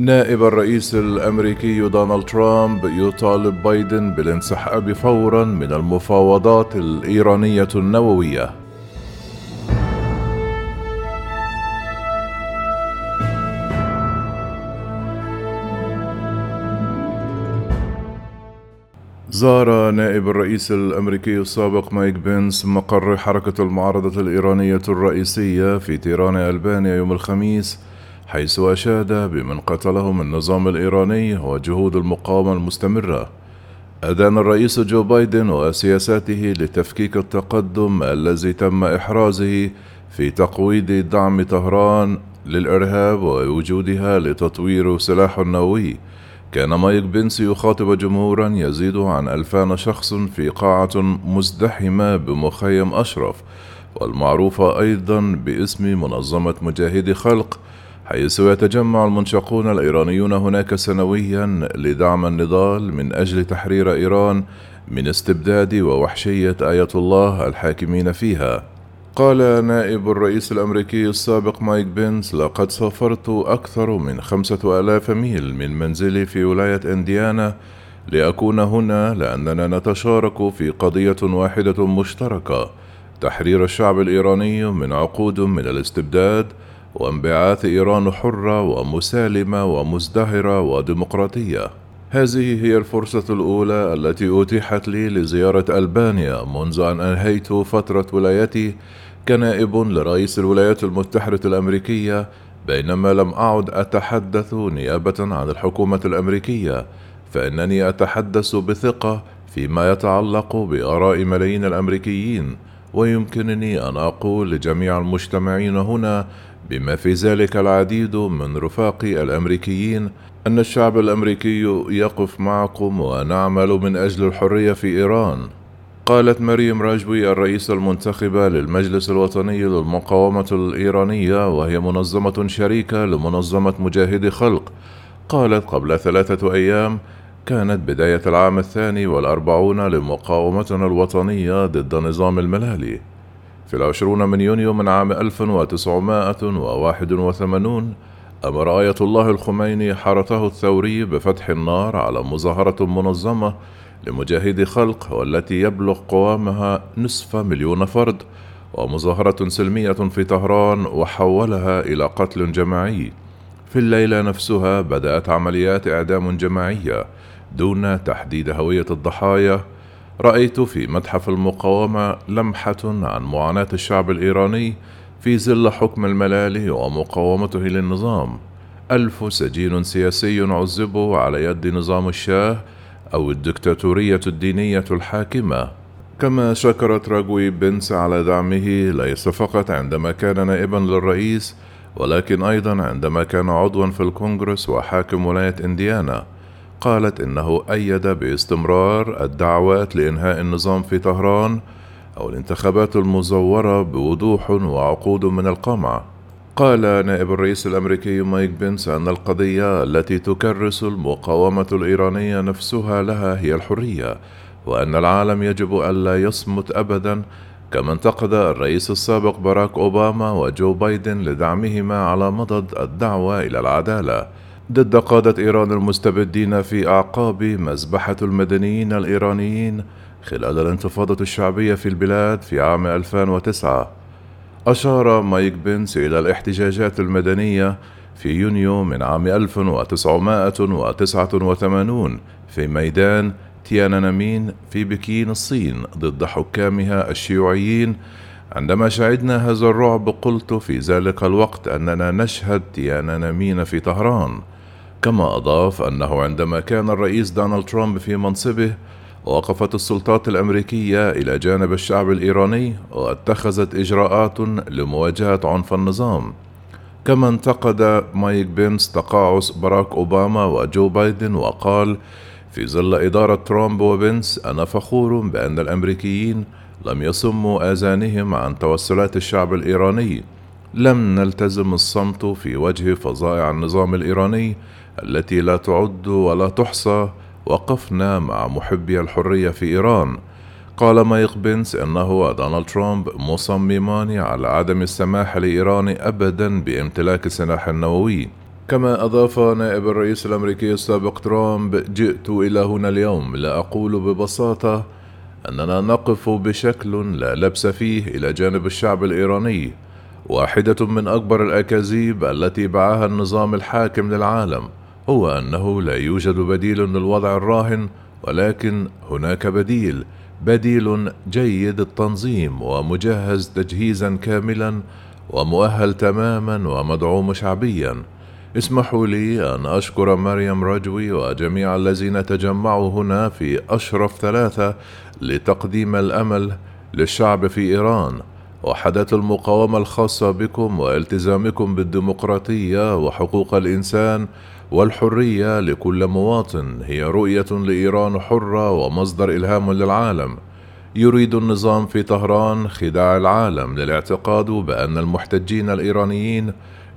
نائب الرئيس الأمريكي دونالد ترامب يطالب بايدن بالانسحاب فورا من المفاوضات الإيرانية النووية. زار نائب الرئيس الأمريكي السابق مايك بنس مقر حركة المعارضة الإيرانية الرئيسية في تيران ألبانيا يوم الخميس حيث أشاد بمن قتلهم النظام الإيراني وجهود المقاومة المستمرة أدان الرئيس جو بايدن وسياساته لتفكيك التقدم الذي تم إحرازه في تقويض دعم طهران للإرهاب ووجودها لتطوير سلاح نووي. كان مايك بنس يخاطب جمهورا يزيد عن ألفان شخص في قاعة مزدحمة بمخيم أشرف والمعروفة أيضا باسم منظمة مجاهدي خلق حيث يتجمع المنشقون الإيرانيون هناك سنويا لدعم النضال من أجل تحرير إيران من استبداد ووحشية آية الله الحاكمين فيها. قال نائب الرئيس الأمريكي السابق مايك بنس لقد سافرت أكثر من خمسة آلاف ميل من منزلي في ولاية إنديانا لأكون هنا لأننا نتشارك في قضية واحدة مشتركة تحرير الشعب الإيراني من عقود من الاستبداد وأنبعاث إيران حرة ومسالمة ومزدهرة وديمقراطية. هذه هي الفرصة الأولى التي أتيحت لي لزيارة ألبانيا منذ أن أنهيت فترة ولايتي كنائب لرئيس الولايات المتحدة الأمريكية بينما لم أعد أتحدث نيابة عن الحكومة الأمريكية فإنني أتحدث بثقة فيما يتعلق بآراء ملايين الأمريكيين ويمكنني أن أقول لجميع المجتمعين هنا بما في ذلك العديد من رفاقي الأمريكيين أن الشعب الأمريكي يقف معكم ونعمل من أجل الحرية في إيران. قالت مريم راجوي الرئيسة المنتخبة للمجلس الوطني للمقاومة الإيرانية وهي منظمة شريكة لمنظمة مجاهدي خلق. قالت قبل ثلاثة أيام كانت بداية العام الثاني والأربعون لمقاومتنا الوطنية ضد نظام الملالي. في العشرون من يونيو من عام 1981 أمر آية الله الخميني حرته الثوري بفتح النار على مظاهرة منظمة لمجاهدي خلق والتي يبلغ قوامها نصف مليون فرد ومظاهرة سلمية في طهران وحولها إلى قتل جماعي. في الليلة نفسها بدأت عمليات إعدام جماعية دون تحديد هوية الضحايا رأيت في متحف المقاومة لمحة عن معاناة الشعب الإيراني في ظل حكم الملالي ومقاومته للنظام. ألف سجين سياسي عذبوا على يد نظام الشاه أو الدكتاتورية الدينية الحاكمة. كما شكرت راجوي بنس على دعمه ليس فقط عندما كان نائبا للرئيس ولكن أيضا عندما كان عضوا في الكونغرس وحاكم ولاية إنديانا. قالت إنه أيد باستمرار الدعوات لإنهاء النظام في طهران أو الانتخابات المزورة بوضوح وعقود من القمع. قال نائب الرئيس الأمريكي مايك بنس أن القضية التي تكرس المقاومة الإيرانية نفسها لها هي الحرية وأن العالم يجب ألا يصمت ابدا كما انتقد الرئيس السابق باراك أوباما وجو بايدن لدعمهما على مضض الدعوة إلى العدالة. ضد قادة إيران المستبدين في أعقاب مذبحة المدنيين الإيرانيين خلال الانتفاضة الشعبية في البلاد في عام 2009 أشار مايك بنس إلى الاحتجاجات المدنية في يونيو من عام 1989 في ميدان تيانانمين في بكين الصين ضد حكامها الشيوعيين. عندما شهدنا هذا الرعب قلت في ذلك الوقت أننا نشهد تيانانمين في طهران. كما أضاف أنه عندما كان الرئيس دونالد ترامب في منصبه وقفت السلطات الأمريكية إلى جانب الشعب الإيراني واتخذت إجراءات لمواجهة عنف النظام. كما انتقد مايك بينس تقاعس باراك أوباما وجو بايدن وقال في ظل إدارة ترامب وبنس أنا فخور بأن الأمريكيين لم يصموا آذانهم عن توسلات الشعب الإيراني. لم نلتزم الصمت في وجه فظائع النظام الإيراني التي لا تعد ولا تحصى وقفنا مع محبي الحرية في إيران. قال مايك بنس إنه ودونالد ترامب مصممان على عدم السماح لإيران أبدا بامتلاك السلاح النووي. كما أضاف نائب الرئيس الأمريكي السابق ترامب جئت إلى هنا اليوم لأقول ببساطة أننا نقف بشكل لا لبس فيه إلى جانب الشعب الإيراني واحدة من أكبر الأكاذيب التي باعها النظام الحاكم للعالم. هو أنه لا يوجد بديل للوضع الراهن ولكن هناك بديل بديل جيد التنظيم ومجهز تجهيزا كاملا ومؤهل تماما ومدعوم شعبيا. اسمحوا لي أن أشكر مريم رجوي وجميع الذين تجمعوا هنا في أشرف ثلاثة لتقديم الأمل للشعب في إيران وحدات المقاومة الخاصة بكم والتزامكم بالديمقراطية وحقوق الإنسان والحرية لكل مواطن. هي رؤية لإيران حرة ومصدر إلهام للعالم. يريد النظام في طهران خداع العالم للاعتقاد بأن المحتجين الإيرانيين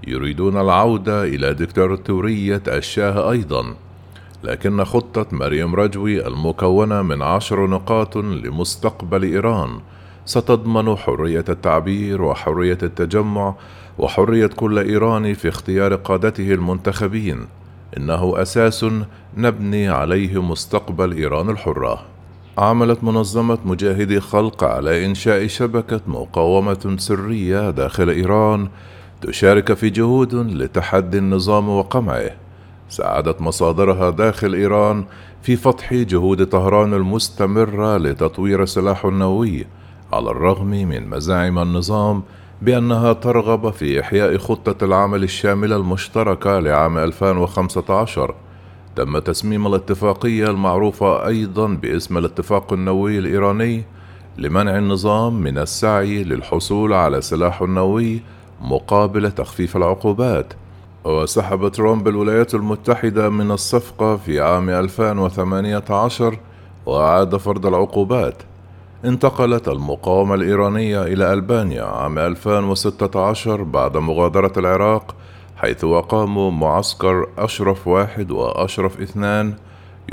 يريدون العودة إلى دكتاتورية الشاه أيضا. لكن خطة مريم رجوي المكونة من عشر نقاط لمستقبل إيران. ستضمن حرية التعبير وحرية التجمع وحرية كل إيراني في اختيار قادته المنتخبين. إنه أساس نبني عليه مستقبل إيران الحرة. عملت منظمة مجاهدي خلق على إنشاء شبكة مقاومة سرية داخل إيران تشارك في جهود لتحدي النظام وقمعه. ساعدت مصادرها داخل إيران في فتح جهود طهران المستمرة لتطوير السلاح النووي على الرغم من مزاعم النظام بأنها ترغب في إحياء خطة العمل الشاملة المشتركة لعام 2015 تم تسميم الاتفاقية المعروفة أيضا باسم الاتفاق النووي الإيراني لمنع النظام من السعي للحصول على سلاح نووي مقابل تخفيف العقوبات. وسحب ترامب الولايات المتحدة من الصفقة في عام 2018 وأعاد فرض العقوبات. انتقلت المقاومة الإيرانية إلى ألبانيا عام 2016 بعد مغادرة العراق حيث أقاموا معسكر أشرف واحد وأشرف اثنان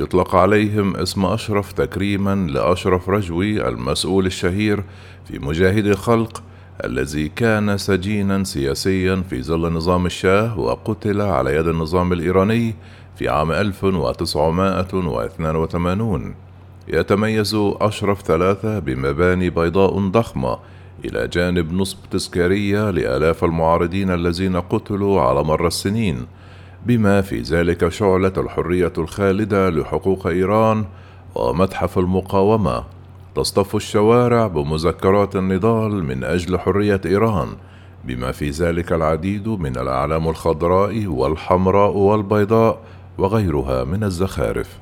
يطلق عليهم اسم أشرف تكريما لأشرف رجوي المسؤول الشهير في مجاهد خلق الذي كان سجينا سياسيا في ظل نظام الشاه وقتل على يد النظام الإيراني في عام 1982 يتميز أشرف ثلاثة بمباني بيضاء ضخمة إلى جانب نصب تذكارية لآلاف المعارضين الذين قتلوا على مر السنين بما في ذلك شعلة الحرية الخالدة لحقوق إيران ومتحف المقاومة. تصطف الشوارع بمذكرات النضال من أجل حرية إيران بما في ذلك العديد من الأعلام الخضراء والحمراء والبيضاء وغيرها من الزخارف.